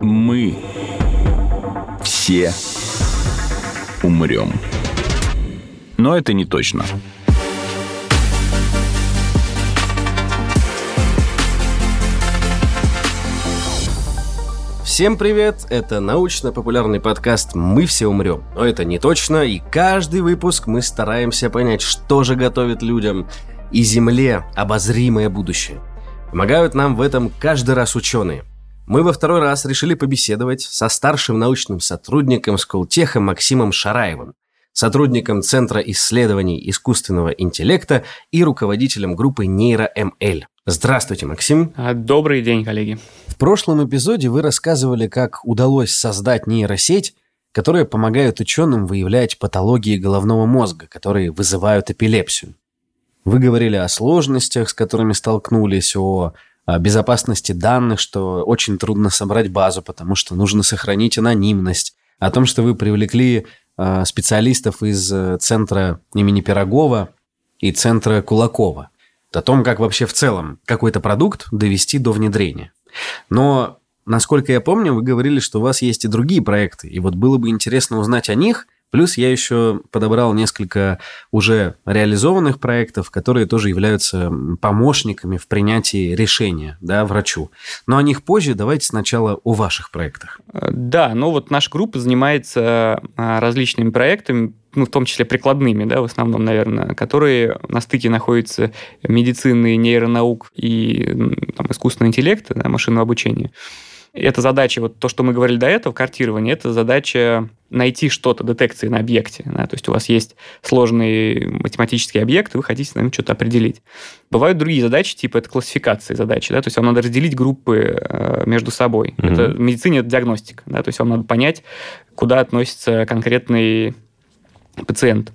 Мы все умрем. Но это не точно. Всем привет! Это научно-популярный подкаст «Мы все умрем». Но это не точно, и каждый выпуск мы стараемся понять, что же готовит людям и Земле обозримое будущее. Помогают нам в этом каждый раз ученые. Мы во второй раз решили побеседовать со старшим научным сотрудником Сколтеха Максимом Шараевым, сотрудником Центра исследований искусственного интеллекта и руководителем группы NeuroML. Здравствуйте, Максим. А, добрый день, коллеги. В прошлом эпизоде вы рассказывали, как удалось создать нейросеть, которая помогает ученым выявлять патологии головного мозга, которые вызывают эпилепсию. Вы говорили о сложностях, с которыми столкнулись, о безопасности данных, что очень трудно собрать базу, потому что нужно сохранить анонимность, о том, что вы привлекли а, специалистов из э, центра имени Пирогова и центра Кулакова, о том, как вообще в целом какой-то продукт довести до внедрения. Но, насколько я помню, вы говорили, что у вас есть и другие проекты, и вот было бы интересно узнать о них – Плюс я еще подобрал несколько уже реализованных проектов, которые тоже являются помощниками в принятии решения да, врачу. Но о них позже. Давайте сначала о ваших проектах. Э, да, ну вот наша группа занимается а, различными проектами, ну, в том числе прикладными, да, в основном, наверное, которые на стыке находятся медицины, нейронаук и там, искусственного интеллекта, да, машинного обучения. Это задача, вот то, что мы говорили до этого, картирование, это задача найти что-то, детекции на объекте. Да? То есть у вас есть сложный математический объект, и вы хотите на нем что-то определить. Бывают другие задачи, типа это классификации задачи. Да? То есть вам надо разделить группы э, между собой. Mm-hmm. Это, в медицине это диагностика. Да? То есть вам надо понять, куда относится конкретный пациент.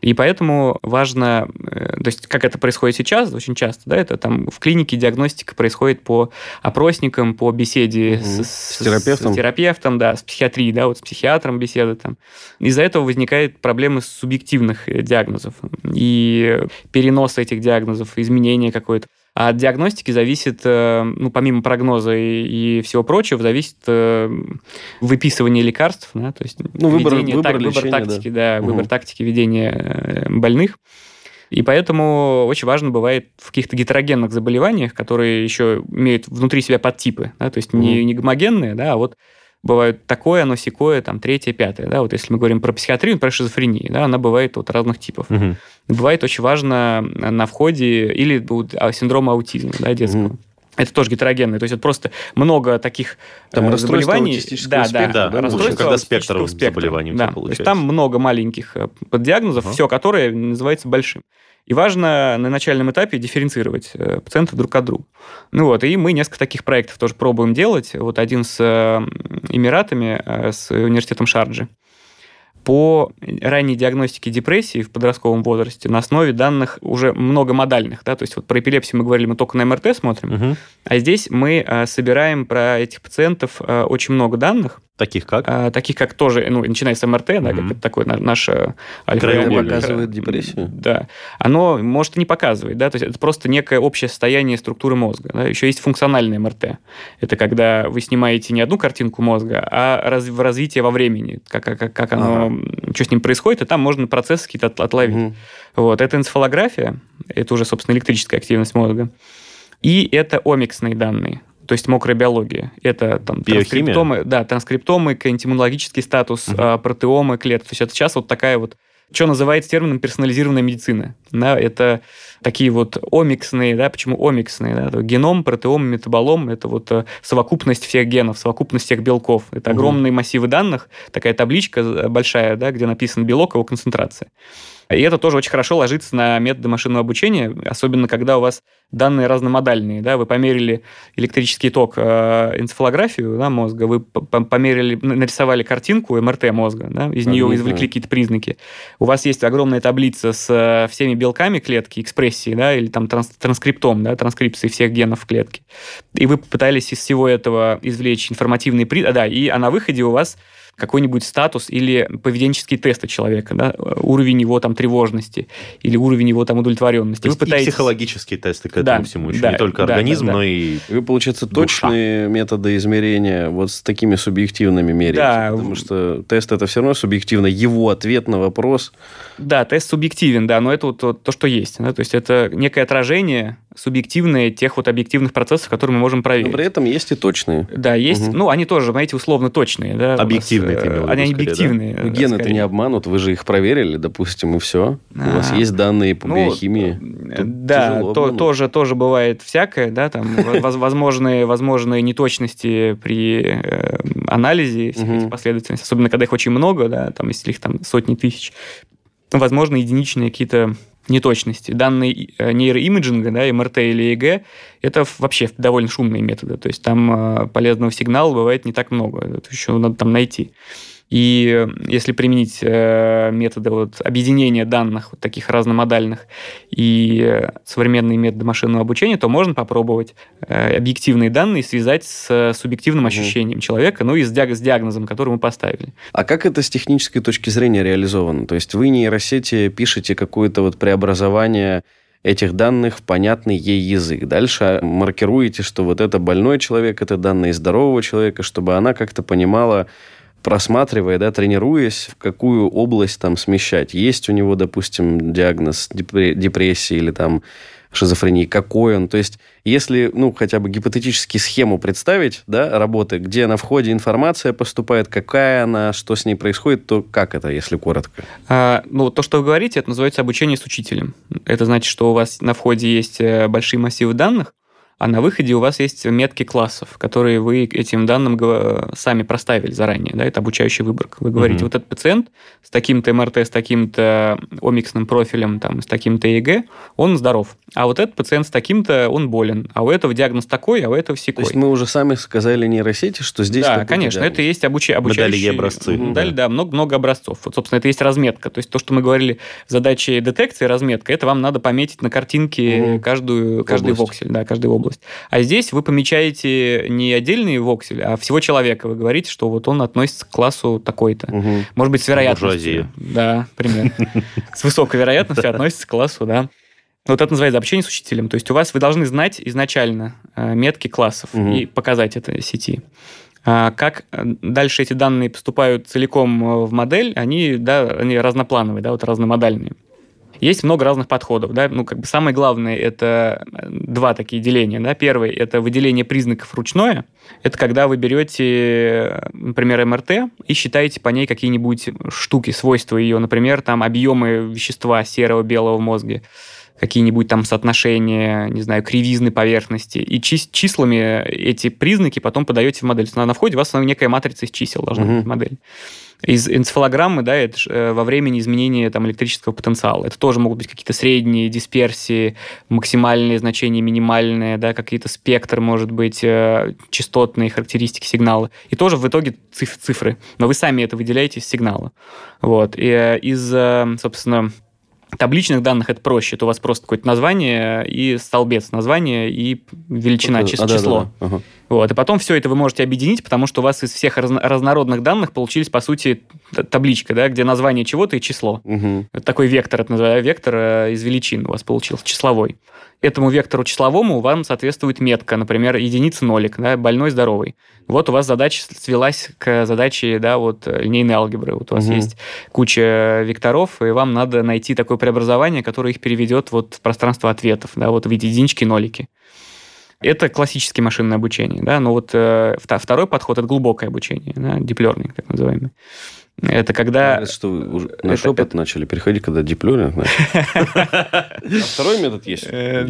И поэтому важно, э, то есть как это происходит сейчас, очень часто, да, это там в клинике диагностика происходит по опросникам, по беседе угу. с, с, терапевтом. с терапевтом, да, с психиатрией, да, вот с психиатром беседы там. Из-за этого возникают проблемы субъективных э, диагнозов и переноса этих диагнозов, изменения какое-то. А от диагностики зависит, э, ну, помимо прогноза и, и всего прочего, зависит э, выписывание лекарств, да, то есть ну, выбор, ведение, выбор, так, лечения, выбор тактики, да, да угу. выбор тактики ведения э, больных. И поэтому очень важно бывает в каких-то гетерогенных заболеваниях, которые еще имеют внутри себя подтипы, да, то есть угу. не, не гомогенные, да, а вот бывает такое, оно секое, там, третье, пятое. Да? Вот если мы говорим про психиатрию, про шизофрению, да, она бывает вот разных типов. Угу. Бывает очень важно на входе или а, синдром аутизма да, детского. Угу. Это тоже гетерогенный. То есть это просто много таких там э, заболеваний. Да, спектра, да, да, расстройство когда спектр заболеваний да. То есть там много маленьких э, поддиагнозов, ага. все, которые называется большим. И важно на начальном этапе дифференцировать э, пациента друг от друга. Ну вот, и мы несколько таких проектов тоже пробуем делать. Вот один с Эмиратами, с университетом Шарджи по ранней диагностике депрессии в подростковом возрасте на основе данных уже многомодальных. Да? То есть вот про эпилепсию мы говорили, мы только на МРТ смотрим, угу. а здесь мы а, собираем про этих пациентов а, очень много данных, Таких как? А, таких как тоже, ну, начиная с МРТ, да, как это такое наше альфа показывает депрессию. Да. Оно может и не показывать, да, то есть это просто некое общее состояние структуры мозга. Да? Еще есть функциональное МРТ. Это когда вы снимаете не одну картинку мозга, а раз, в развитие во времени, как, как, как оно, ага. Что с ним происходит, и там можно процессы какие-то отловить. Mm-hmm. Вот. Это энцефалография, это уже, собственно, электрическая активность мозга. И это омиксные данные то есть мокрая биология. Это там транскриптомы, да, транскриптомы, иммунологический статус, угу. протеомы клеток. То есть это сейчас вот такая вот что называется термином персонализированная медицина. Да, это такие вот омиксные, да, почему омиксные? Да, геном, протеом, метаболом – это вот э, совокупность всех генов, совокупность всех белков. Это угу. огромные массивы данных, такая табличка большая, да, где написан белок, его концентрация. И это тоже очень хорошо ложится на методы машинного обучения, особенно когда у вас данные разномодальные. Да? Вы померили электрический ток, э, энцефалографию да, мозга, вы померили, нарисовали картинку МРТ мозга, да? из нее извлекли какие-то признаки. У вас есть огромная таблица с э, всеми белками клетки, экспрессии, да, или там транс транскриптом, да, транскрипции всех генов в клетке. И вы попытались из всего этого извлечь информативный приз, а, да, и а на выходе у вас какой-нибудь статус или поведенческие тесты человека, да, уровень его там тревожности или уровень его там удовлетворенности. То есть вы пытаетесь... и психологические тесты к этому да, всему еще, да, не только да, организм, да, да. но и Вы, получается, душа. точные методы измерения вот с такими субъективными меряете. Да. Потому что тест это все равно субъективно. Его ответ на вопрос. Да, тест субъективен, да, но это вот, вот то, что есть. Да, то есть это некое отражение субъективное тех вот объективных процессов, которые мы можем Но проверить. при этом есть и точные. Да, есть, Мгм. ну, они тоже, знаете, условно точные. Да, нас, Объективные, ты э, имел Они скорее, объективные. Ну, да, Гены-то скорее. не обманут, вы же их проверили, допустим, и все. У вас есть данные по Ну, биохимии. э, Тут Да, то, тоже, тоже бывает всякое, да, там воз- возможные, возможные неточности при э, анализе всех этих последовательностей, особенно когда их очень много, да, там, если их там сотни тысяч, ну, возможно, единичные какие-то неточности. Данные э, нейроимиджинга, да, МРТ или ЭЭГ, это вообще довольно шумные методы. То есть там э, полезного сигнала бывает не так много. Это еще надо там найти. И если применить э, методы вот, объединения данных, вот таких разномодальных, и современные методы машинного обучения, то можно попробовать э, объективные данные связать с э, субъективным ощущением человека, ну и с, диаг- с диагнозом, который мы поставили. А как это с технической точки зрения реализовано? То есть вы нейросети пишете какое-то вот преобразование этих данных в понятный ей язык. Дальше маркируете, что вот это больной человек, это данные здорового человека, чтобы она как-то понимала, просматривая, да, тренируясь, в какую область там смещать. Есть у него, допустим, диагноз депре- депрессии или там шизофрении, какой он. То есть, если, ну, хотя бы гипотетически схему представить, да, работы, где на входе информация поступает, какая она, что с ней происходит, то как это, если коротко? А, ну, то, что вы говорите, это называется обучение с учителем. Это значит, что у вас на входе есть э, большие массивы данных, а на выходе у вас есть метки классов, которые вы этим данным сами проставили заранее. Да, это обучающая выборка. Вы говорите, Мгм. вот этот пациент с таким-то МРТ, с таким-то омиксным профилем, там, с таким-то ЭЭГ, он здоров. А вот этот пациент с таким-то, он болен. А у этого диагноз такой, а у этого То секой. есть мы уже сами сказали нейросети, что здесь... да, конечно, диагноз. это есть обучи... Мы дали обучающие... образцы. Мгм. Дали, да, много-много образцов. Вот, собственно, это есть разметка. То есть то, что мы говорили в задаче детекции, разметка, это вам надо пометить на картинке Мгм. каждую, каждый Область. воксель, да, каждую область. А здесь вы помечаете не отдельный воксель, а всего человека. Вы говорите, что вот он относится к классу такой-то. Мгм. Может быть, с вероятностью. Буржуазия. Да, примерно. С высокой вероятностью относится к классу, да. Вот это называется общение с учителем. То есть у вас вы должны знать изначально э, метки классов и показать это сети. А Как э, дальше эти данные поступают целиком э, в модель, они, да, они разноплановые, да, вот разномодальные. Есть много разных подходов. Да? Ну, как бы самое главное это э, два такие деления. Да? Первый это выделение признаков ручное. Это когда вы берете, э, например, МРТ и считаете по ней какие-нибудь штуки, свойства ее, например, там объемы вещества серого, белого в мозге какие-нибудь там соотношения, не знаю, кривизны поверхности. И чис- числами эти признаки потом подаете в модель. На входе у вас некая матрица из чисел должна Мгм. быть модель. Из энцефалограммы, да, это э, во времени изменения там, электрического потенциала. Это тоже могут быть какие-то средние дисперсии, максимальные значения, минимальные, да, какие-то спектр, может быть, э, частотные характеристики сигнала. И тоже в итоге циф- цифры. Но вы сами это выделяете из сигнала. Вот. И э, из, э, собственно, табличных данных это проще. Это у вас просто какое-то название и столбец названия и величина, А, чис- да, да, число. да. Ага. Вот, и потом все это вы можете объединить, потому что у вас из всех разно- разнородных данных получились, по сути, табличка, да, где название чего-то и число. Мгм. Это такой вектор, это называю, вектор э, из величин у вас получился, числовой. Этому вектору числовому вам соответствует метка, например, единица нолик, да, больной, здоровый. Вот у вас задача свелась к задаче, да, вот э, линейной алгебры. Вот у вас Мгм. есть куча векторов, и вам надо найти такое преобразование, которое их переведет вот в пространство ответов, да, вот в виде единички, нолики. Это классическое машинное обучение, да, но вот э, второй подход – это глубокое обучение, да, deep learning, так называемый. Это когда... Нравится, что вы уже на это- шепот начали переходить, когда диплеринг. А второй метод есть. Э.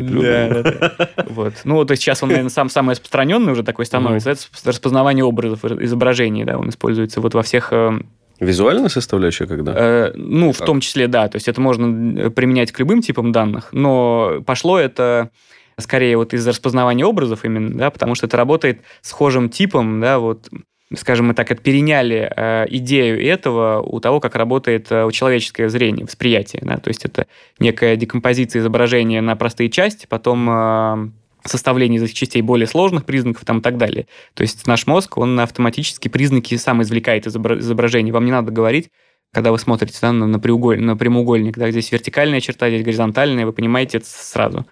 Вот. Ну, вот сейчас он, наверное, сам, самый распространенный уже такой становится. Это распознавание образов, изображений, да, он используется вот во всех... э, Визуальная составляющая когда? э, ну, в том числе, да, то есть это можно применять к любым типам данных, но пошло это скорее вот из распознавания образов именно, да, потому что это работает схожим типом, да, вот скажем мы так, это переняли э, идею этого у того, как работает э, человеческое зрение, восприятие. Да? То есть это некая декомпозиция изображения на простые части, потом э, составление из этих частей более сложных признаков там, и так далее. То есть наш мозг, он автоматически признаки сам извлекает из изображения. Вам не надо говорить, когда вы смотрите да, на, на, прямоуголь, на прямоугольник, да, здесь вертикальная черта, здесь горизонтальная, вы понимаете это сразу.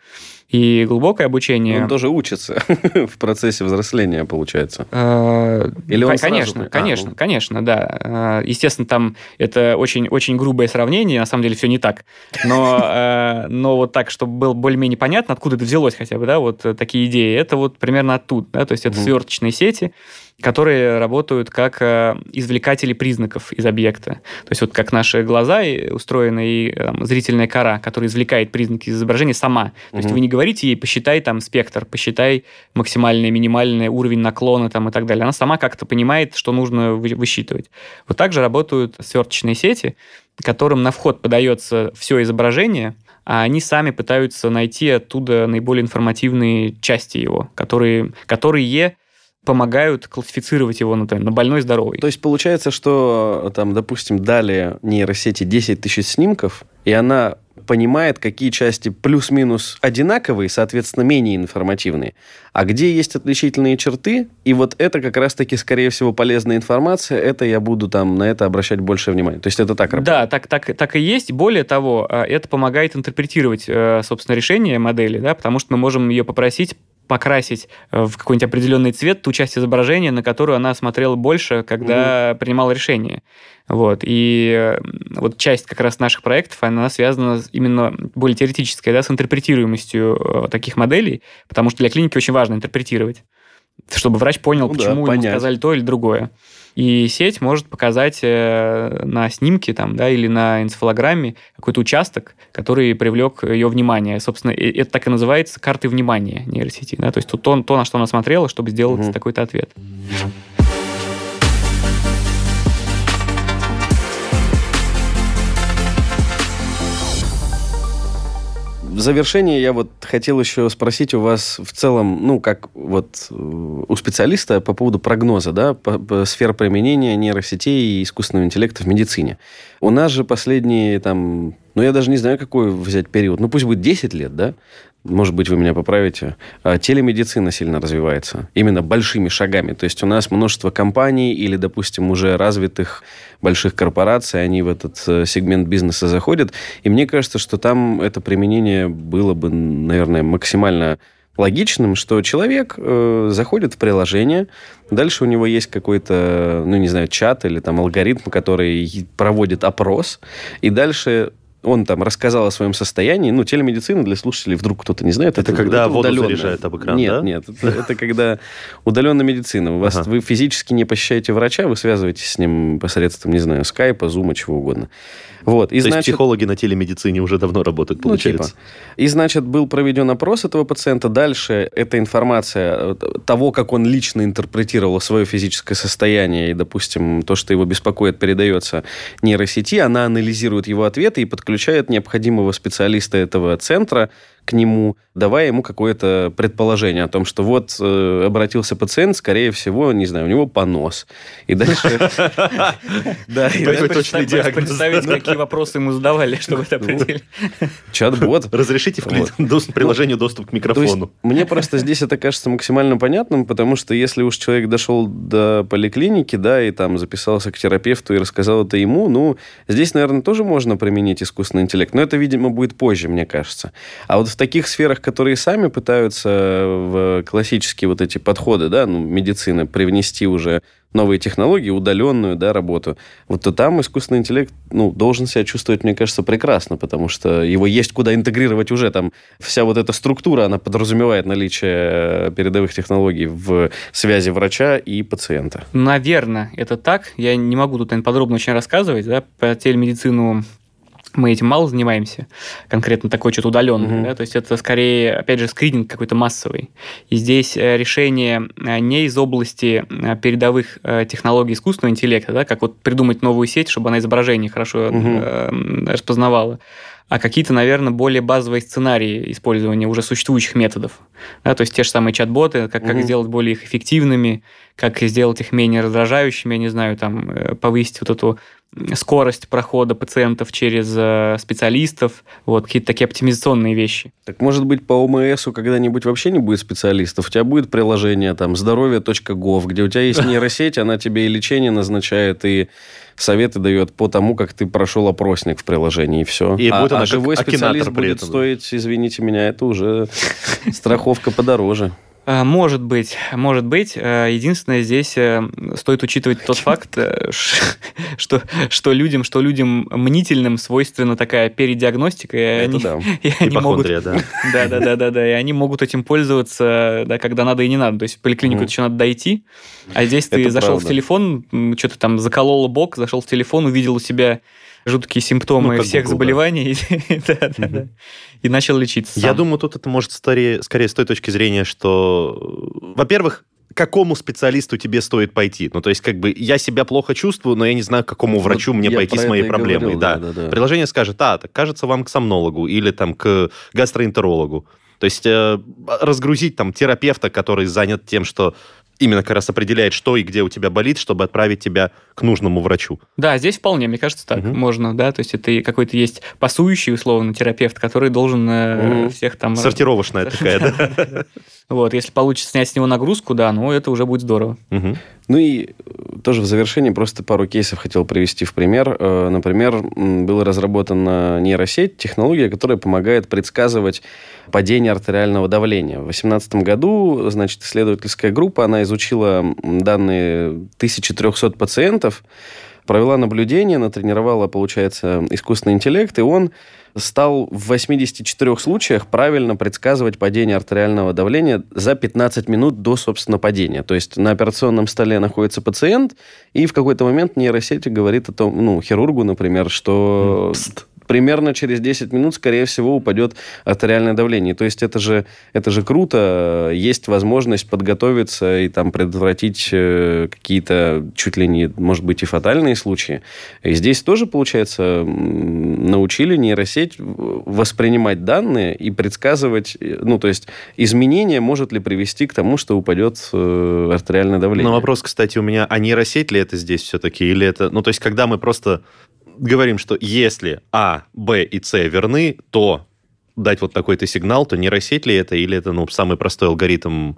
И глубокое обучение... Он тоже учится в процессе взросления, получается. Э, Или он Конечно, сразу... конечно, а, ну... конечно, да. Э, естественно, там это очень, очень грубое сравнение, на самом деле все не так. Но, э, но вот так, чтобы было более-менее понятно, откуда это взялось хотя бы, да, вот такие идеи, это вот примерно оттуда, да, то есть это сверточные сети, которые работают как э, извлекатели признаков из объекта. То есть вот как наши глаза устроены и там, зрительная кора, которая извлекает признаки из изображения сама. То угу. есть вы не говорите ей, посчитай там спектр, посчитай максимальный, минимальный уровень наклона там, и так далее. Она сама как-то понимает, что нужно высчитывать. Вот так же работают сверточные сети, которым на вход подается все изображение, а они сами пытаются найти оттуда наиболее информативные части его, которые, которые помогают классифицировать его на, на больной здоровый. То есть получается, что там, допустим, дали нейросети 10 тысяч снимков, и она понимает, какие части плюс-минус одинаковые, соответственно, менее информативные, а где есть отличительные черты, и вот это как раз-таки, скорее всего, полезная информация, это я буду там на это обращать больше внимания. То есть это так работает? Да, так, так, так и есть. Более того, а, это помогает интерпретировать, э, собственно, решение модели, да, потому что мы можем ее попросить покрасить э, в какой-нибудь определенный цвет ту часть изображения, на которую она смотрела больше, когда угу. принимала решение. Вот. И вот часть как раз наших проектов, она связана именно более теоретической, да, с интерпретируемостью э, таких моделей, потому что для клиники очень важно интерпретировать, чтобы врач понял, ну, почему да, ему сказали то или другое. И сеть может показать э, на снимке там, да, или на энцефалограмме какой-то участок, который привлек ее внимание. Собственно, это так и называется картой внимания нейросети. Да? То есть то, то, на что она смотрела, чтобы сделать угу. такой-то ответ. В завершение я вот хотел еще спросить у вас в целом, ну, как вот э, у специалиста по поводу прогноза, да, по, по сфер применения нейросетей и искусственного интеллекта в медицине. У нас же последние там, ну, я даже не знаю, какой взять период, ну, пусть будет 10 лет, да, может быть, вы меня поправите, а, телемедицина сильно развивается. Именно большими шагами. То есть у нас множество компаний или, допустим, уже развитых больших корпораций, они в этот э, сегмент бизнеса заходят. И мне кажется, что там это применение было бы, наверное, максимально логичным, что человек э, заходит в приложение, дальше у него есть какой-то, ну, не знаю, чат или там алгоритм, который проводит опрос, и дальше он там рассказал о своем состоянии. Ну, телемедицина для слушателей, вдруг кто-то не знает. Это, это когда это воду удаленно. заряжают об экран, Нет, да? нет. Это, это когда удаленная медицина. У вас, ага. Вы физически не посещаете врача, вы связываетесь с ним посредством, не знаю, скайпа, зума, чего угодно. Вот. И, То значит, есть психологи на телемедицине уже давно работают, получается? Ну, типа. И, значит, был проведен опрос этого пациента. Дальше эта информация того, как он лично интерпретировал свое физическое состояние и, допустим, то, что его беспокоит, передается нейросети. Она анализирует его ответы и подключает необходимого специалиста этого центра к нему, давая ему какое-то предположение о том, что вот э, обратился пациент, скорее всего, не знаю, у него понос. И дальше... Да, точный диагноз. Представить, какие вопросы ему задавали, чтобы это ну, определить. Чат-бот. Разрешите приложению доступ к микрофону. Мне просто здесь это кажется максимально понятным, потому что если уж человек дошел до поликлиники, да, и там записался к терапевту и рассказал это ему, ну, здесь, наверное, тоже можно применить искусственный интеллект. Но это, видимо, будет позже, мне кажется. А вот в таких сферах, которые сами пытаются в классические вот эти подходы, да, ну, медицины привнести уже новые технологии, удаленную да, работу, вот то там искусственный интеллект ну, должен себя чувствовать, мне кажется, прекрасно, потому что его есть куда интегрировать уже. Там вся вот эта структура, она подразумевает наличие передовых технологий в связи врача и пациента. Наверное, это так. Я не могу тут, наверное, подробно очень рассказывать. Да, про телемедицину мы этим мало занимаемся, конкретно такой что-то удаленный, угу. да, то есть это скорее, опять же, скрининг какой-то массовый. И здесь э, решение э, не из области э, передовых технологий искусственного интеллекта, да, как вот придумать новую сеть, чтобы она изображение хорошо угу. распознавала, а какие-то, наверное, более базовые сценарии использования уже существующих методов. Да, то есть те же самые чат-боты, как, угу. как сделать более их эффективными, как сделать их менее раздражающими, я не знаю, там, повысить вот эту скорость прохода пациентов через э, специалистов, вот какие-то такие оптимизационные вещи. Так может быть по ОМСу когда-нибудь вообще не будет специалистов? У тебя будет приложение там здоровье.гов, где у тебя есть нейросеть, она тебе и лечение назначает, и советы дает по тому, как ты прошел опросник в приложении, и все. И а, будет а живой специалист будет стоить, извините меня, это уже страховка подороже. Э, может быть, может быть. Э, единственное, здесь э, стоит учитывать тот факт, что, что, людям, что людям мнительным свойственна такая передиагностика, и они, да. и они могут, да. да, да, да, да, да, и они могут этим пользоваться, да, когда надо и не надо. То есть в поликлинику mm. еще надо дойти, а здесь ты Это зашел правда. в телефон, что-то там заколол бок, зашел в телефон, увидел у себя жуткие симптомы ну, всех Google, заболеваний да. да, да, да, и начал лечиться. Сам. Я думаю, тут это может скорее, скорее с той точки зрения, что, во-первых, какому специалисту тебе стоит пойти. Ну, то есть, как бы, я себя плохо чувствую, но я не знаю, к какому врачу мне пойти с моей проблемой. Говорил, да. Да, да, да. Приложение скажет, а, так кажется вам к сомнологу или там к гастроэнтерологу. То есть э, разгрузить там терапевта, который занят тем, что именно как раз определяет, что и где у тебя болит, чтобы отправить тебя к нужному врачу. Да, здесь вполне, мне кажется, так угу. можно, да, то есть это какой-то есть пасующий, условно, терапевт, который должен угу. всех там... Сортировочная такая, да? Вот, если получится снять с него нагрузку, да, ну, это уже будет здорово. Ну и тоже в завершении просто пару кейсов хотел привести в пример. Э, например, была разработана нейросеть, технология, которая помогает предсказывать падение артериального давления. В 2018 году, значит, исследовательская группа, она изучила данные 1300 пациентов, провела наблюдение, натренировала, получается, искусственный интеллект, и он стал в 84 случаях правильно предсказывать падение артериального давления за 15 минут до, собственно, падения. То есть на операционном столе находится пациент, и в какой-то момент нейросеть говорит о том, ну, хирургу, например, что... Пст примерно через 10 минут, скорее всего, упадет артериальное давление. То есть это же, это же круто. Есть возможность подготовиться и там предотвратить э, какие-то чуть ли не, может быть, и фатальные случаи. И здесь тоже, получается, научили нейросеть воспринимать данные и предсказывать, э, ну, то есть изменение может ли привести к тому, что упадет э, артериальное давление. Но вопрос, кстати, у меня, а нейросеть ли это здесь все-таки? Или это, ну, то есть когда мы просто говорим, что если А, Б и С верны, то дать вот такой-то сигнал, то нейросеть ли это, или это ну, самый простой алгоритм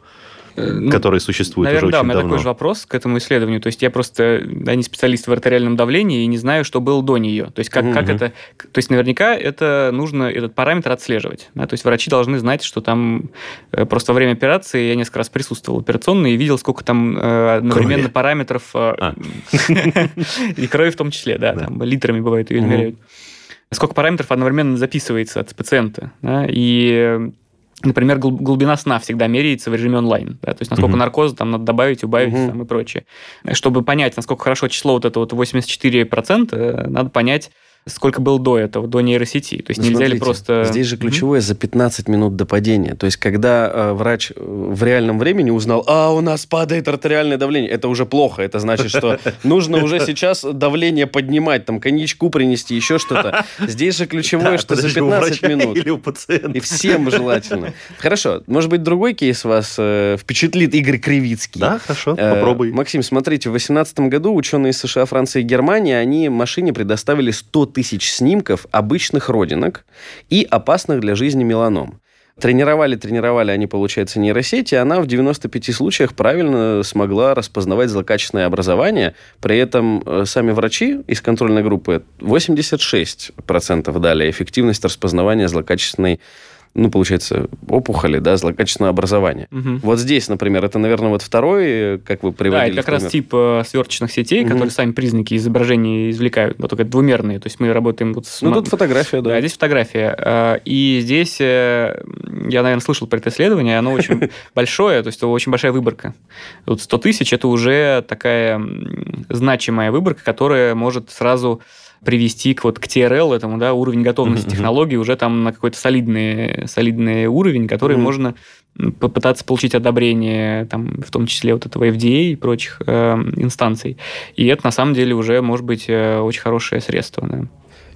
ну, который существует наверное, уже да, очень давно. Да, у меня такой же вопрос к этому исследованию. То есть я просто да, не специалист в артериальном давлении и не знаю, что было до нее. То есть как, угу. как это... То есть наверняка это нужно этот параметр отслеживать. Да? То есть врачи должны знать, что там э, просто во время операции я несколько раз присутствовал операционной и видел, сколько там э, одновременно крови. параметров а. и крови в том числе, да, там литрами бывает ее измеряют. Сколько параметров одновременно записывается от пациента. И Например, глубина сна всегда меряется в режиме онлайн. Да? То есть, насколько угу. наркоза там надо добавить, убавить угу. там, и прочее. Чтобы понять, насколько хорошо число вот это вот 84%, э, надо понять, сколько было до этого, до нейросети. То есть ну, нельзя смотрите, ли просто... Здесь же ключевое mm-hmm. за 15 минут до падения. То есть когда э, врач э, в реальном времени узнал, а, у нас падает артериальное давление, это уже плохо. Это значит, что нужно уже сейчас давление поднимать, там, коньячку принести, еще что-то. Здесь же ключевое, что за 15 минут. Или у пациента. И всем желательно. Хорошо. Может быть, другой кейс вас э, впечатлит Игорь Кривицкий. Да, хорошо, попробуй. Максим, смотрите, в 2018 году ученые США, Франции и Германии, они машине предоставили 100 тысяч снимков обычных родинок и опасных для жизни меланом. Тренировали, тренировали они, получается, нейросети, и она в 95 случаях правильно смогла распознавать злокачественное образование. При этом э, сами врачи из контрольной группы 86% дали эффективность распознавания злокачественной ну, получается, опухоли, да, злокачественного образования. Угу. Вот здесь, например, это, наверное, вот второй, как вы приводили. Да, это как раз тип э, сверточных сетей, угу. которые сами признаки изображения извлекают, но только двумерные. То есть мы работаем вот с... Ну, тут фотография, да. Да, здесь фотография. Э, и здесь, э, я, наверное, слышал про это исследование, оно очень большое, то есть очень большая выборка. Вот 100 тысяч – это уже такая значимая выборка, которая может сразу привести к, вот, к TRL, этому, да, уровень готовности mm-hmm. технологий уже там на какой-то солидный, солидный уровень, который mm-hmm. можно попытаться получить одобрение, там, в том числе вот этого FDA и прочих э, инстанций. И это на самом деле уже может быть э, очень хорошее средство. Да.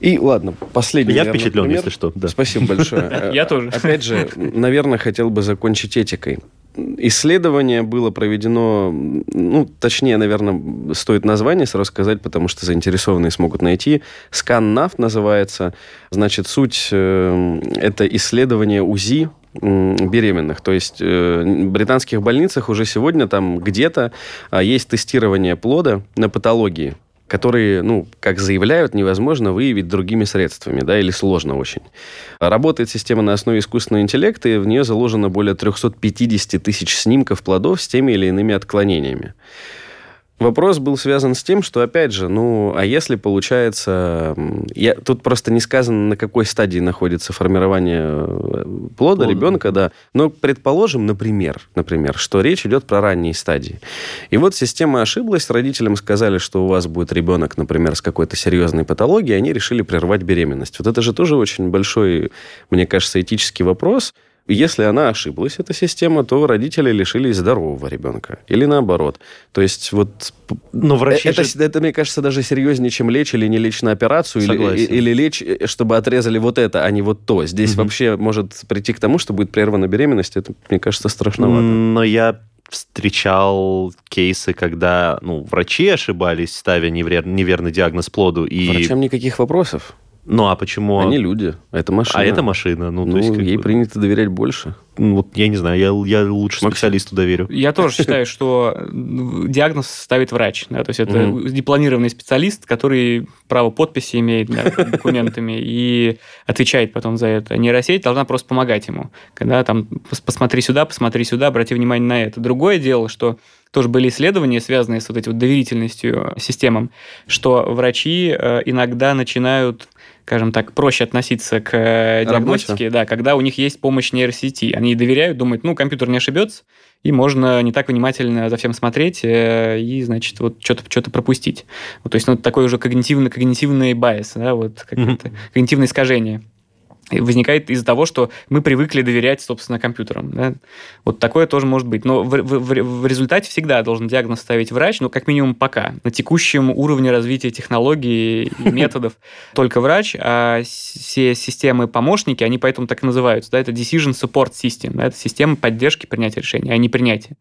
И ладно, последний. Я впечатлен, пример. если что. Да. Спасибо большое. Я тоже. Опять же, наверное, хотел бы закончить этикой. Исследование было проведено, ну, точнее, наверное, стоит название сразу сказать, потому что заинтересованные смогут найти. ScanNav называется. Значит, суть э, это исследование УЗИ беременных. То есть э, в британских больницах уже сегодня там где-то а, есть тестирование плода на патологии которые, ну, как заявляют, невозможно выявить другими средствами, да, или сложно очень. Работает система на основе искусственного интеллекта, и в нее заложено более 350 тысяч снимков плодов с теми или иными отклонениями. Вопрос был связан с тем, что, опять же, ну, а если получается... Я, тут просто не сказано, на какой стадии находится формирование э, плода, плода. ребенка, да. Но предположим, например, например, что речь идет про ранние стадии. И вот система ошиблась, родителям сказали, что у вас будет ребенок, например, с какой-то серьезной патологией, и они решили прервать беременность. Вот это же тоже очень большой, мне кажется, этический вопрос – если она ошиблась, эта система, то родители лишились здорового ребенка. Или наоборот. То есть вот... Но врачи это, же... это, мне кажется, даже серьезнее, чем лечь или не лечь на операцию, или, или лечь, э, чтобы отрезали вот это, а не вот то. Здесь угу. вообще может прийти к тому, что будет прервана беременность. Это, мне кажется, страшновато. Но я встречал кейсы, когда ну, врачи ошибались, ставя невер... неверный диагноз плоду. И... Врачам никаких вопросов. Ну, а почему... Они люди, это машина. А это машина. Ну, ну то есть, ей бы... принято доверять больше. Ну, вот я не знаю, я, я лучше специалисту доверю. Я тоже считаю, что диагноз ставит врач. Да, то есть это mm дипломированный специалист, который право подписи имеет да, документами и отвечает потом за это. Нейросеть должна просто помогать ему. Когда там посмотри сюда, посмотри сюда, обрати внимание на это. Другое дело, что тоже были исследования, связанные с вот этой вот доверительностью системам, что врачи э, иногда начинают скажем так, проще относиться к э, диагностике, да, когда у них есть помощь нейросети. Они доверяют, думают, ну, компьютер не ошибется, и можно не так внимательно за всем смотреть э, и, значит, вот что-то что пропустить. Вот, то есть, ну, такой уже когнитивный, когнитивный байс, да, вот, как mm-hmm. когнитивное искажение возникает из-за того, что мы привыкли доверять, собственно, компьютерам. Да? Вот такое тоже может быть. Но в, в, в результате всегда должен диагноз ставить врач, ну, как минимум пока. На текущем уровне развития технологий и методов только врач, а все системы-помощники, они поэтому так и называются. Да? Это Decision Support System. Да? Это система поддержки принятия решения, а не принятия.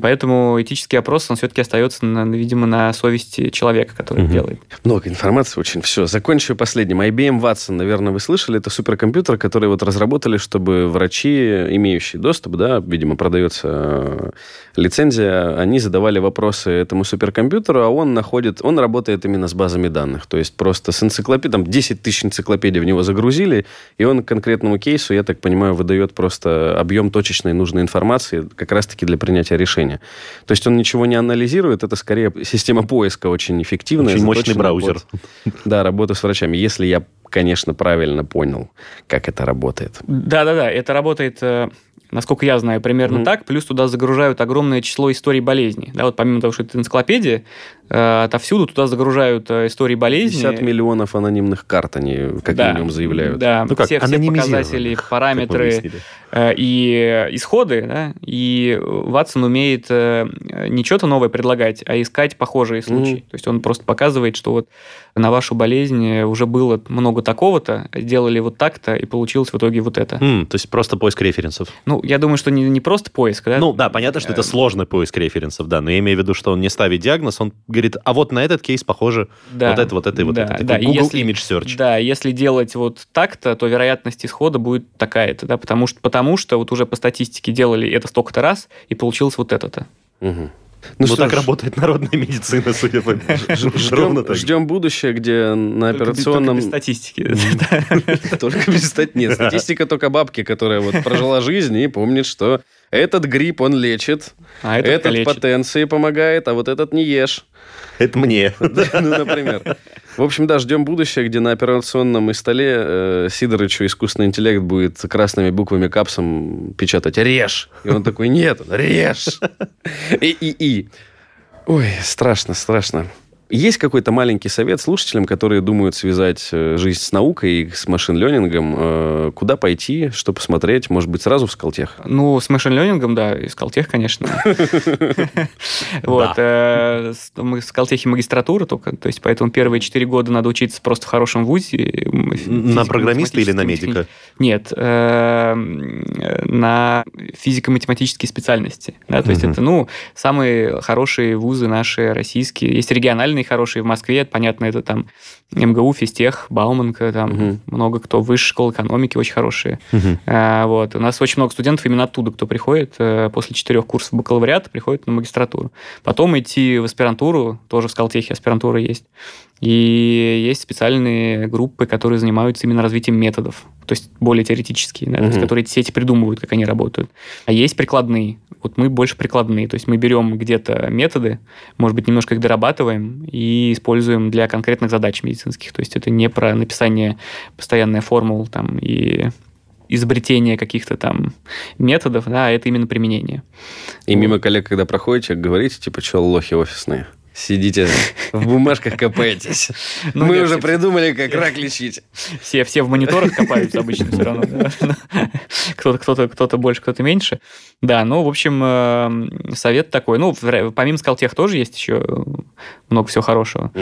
Поэтому этический опрос, он все-таки остается, на, видимо, на совести человека, который угу. делает. Много информации очень. Все, закончу последним. IBM Watson, наверное, вы слышали, это суперкомпьютер, который вот разработали, чтобы врачи, имеющие доступ, да, видимо, продается э, лицензия, они задавали вопросы этому суперкомпьютеру, а он находит, он работает именно с базами данных. То есть просто с энциклопедией, там 10 тысяч энциклопедий в него загрузили, и он конкретному кейсу, я так понимаю, выдает просто объем точечной нужной информации как раз-таки для принятия решения решения. То есть он ничего не анализирует, это скорее система поиска очень эффективная. Очень мощный браузер. Работа. Да, работа с врачами. Если я, конечно, правильно понял, как это работает. Да-да-да, это работает э, насколько я знаю, примерно mm-hmm. так. Плюс туда загружают огромное число историй болезней. Да, вот помимо того, что это энциклопедия, э, отовсюду туда загружают э, истории болезней. 50 миллионов анонимных карт они как да, минимум заявляют. Да, ну как, все, все показатели, параметры и исходы. Да, и Ватсон умеет э, не что-то новое предлагать, а искать похожие случаи. Mm-hmm. То есть он просто показывает, что вот на вашу болезнь уже было много такого-то, сделали вот так-то, и получилось в итоге вот это. Mm, то есть просто поиск референсов. Ну, я думаю, что не, не просто поиск, да? Ну, да, понятно, что это сложный поиск референсов, да, но я имею в виду, что он не ставит диагноз, он говорит, а вот на этот кейс похоже да, вот это, вот это и вот да, это. Да, Google если, Image Search. Да, если делать вот так-то, то вероятность исхода будет такая-то, да, потому что, потому что вот уже по статистике делали это столько-то раз, и получилось вот это-то. Угу. Ну, ну так ж... работает народная медицина, судя по ждем, ждем будущее, где на операционном... Только без статистики. Только без статистики. Нет, статистика только бабки, которая вот прожила жизнь и помнит, что этот грипп он лечит, а этот потенции помогает, а вот этот не ешь. Это мне. Ну, например. В общем, да, ждем будущее, где на операционном столе э, Сидорычу искусственный интеллект будет красными буквами капсом печатать «Режь!» И он такой «Нет, режь!» И, и, и. Ой, страшно, страшно. Есть какой-то маленький совет слушателям, которые думают связать э, жизнь с наукой и с машин-ленингом? Э, куда пойти, что посмотреть? Может быть, сразу в Скалтех? Ну, с машин-ленингом, да, и Скалтех, конечно. Вот. Э, мы в Скалтехе магистратура только, то есть поэтому первые четыре года надо учиться просто в хорошем вузе. На программиста или на медика? Нет, на физико-математические специальности. То есть это, ну, самые хорошие вузы наши российские. Есть региональные хорошие в Москве, понятно, это там МГУ, Физтех, Бауманка, там угу. много кто, высшая школа экономики очень хорошие. Угу. А, вот. У нас очень много студентов именно оттуда, кто приходит э, после четырех курсов бакалавриата, приходит на магистратуру. Потом идти в аспирантуру, тоже в Скалтехе аспирантура есть. И есть специальные группы, которые занимаются именно развитием методов, то есть более теоретические, да, угу. то есть, которые сети придумывают, как они работают. А есть прикладные. Вот мы больше прикладные, то есть мы берем где-то методы, может быть, немножко их дорабатываем и используем для конкретных задач медицинских. То есть это не про написание постоянной формул там, и изобретение каких-то там методов, да, а это именно применение. И мимо коллег, когда проходите, говорите, типа, что лохи офисные? Сидите в бумажках копаетесь. Ну, Мы уже придумали, как рак лечить. Все, все в мониторах копаются обычно все равно. Кто-то, кто-то, кто-то больше, кто-то меньше. Да, ну, в общем, э, совет такой. Ну, помимо Скалтех тоже есть еще много всего хорошего.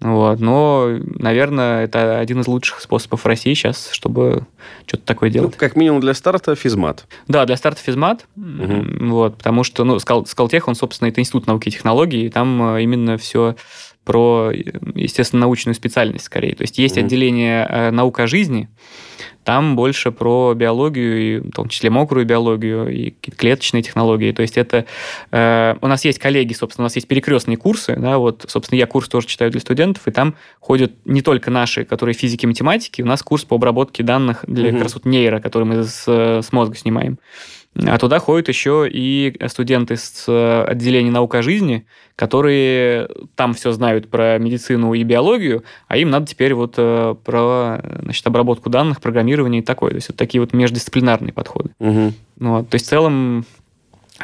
Вот, но, наверное, это один из лучших способов в России сейчас, чтобы что-то такое ну, делать. Ну, как минимум для старта физмат. Да, для старта физмат. Вот, потому что, ну, Скалтех, он, собственно, это институт науки и технологий, и там э, именно именно все про, естественно, научную специальность скорее. То есть есть mm-hmm. отделение э, наука жизни, там больше про биологию, и, в том числе мокрую биологию и клеточные технологии. То есть это... Э, у нас есть коллеги, собственно, у нас есть перекрестные курсы, да, вот, собственно, я курс тоже читаю для студентов, и там ходят не только наши, которые физики и математики, у нас курс по обработке данных для mm-hmm. как раз вот нейро, который мы с, с мозга снимаем. А туда ходят еще и студенты с э, отделения наука жизни, которые там все знают про медицину и биологию, а им надо теперь вот э, про значит, обработку данных, программирование и такое. То есть вот такие вот междисциплинарные подходы. Угу. Вот. То есть в целом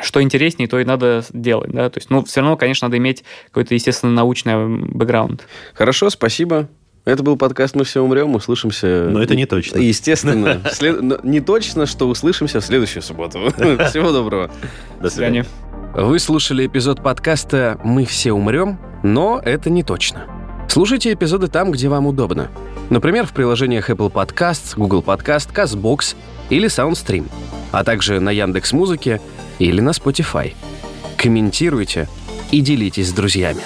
что интереснее, то и надо делать, да, то есть, ну, все равно, конечно, надо иметь какой-то, естественно, научный бэкграунд. Хорошо, спасибо. Это был подкаст «Мы все умрем», услышимся... Но это не точно. Естественно. Не точно, что услышимся в следующую субботу. Всего доброго. До свидания. Вы слушали эпизод подкаста «Мы все умрем», но это не точно. Слушайте эпизоды там, где вам удобно. Например, в приложениях Apple Podcasts, Google Podcast, CastBox или SoundStream, а также на Яндекс Музыке или на Spotify. Комментируйте и делитесь с друзьями.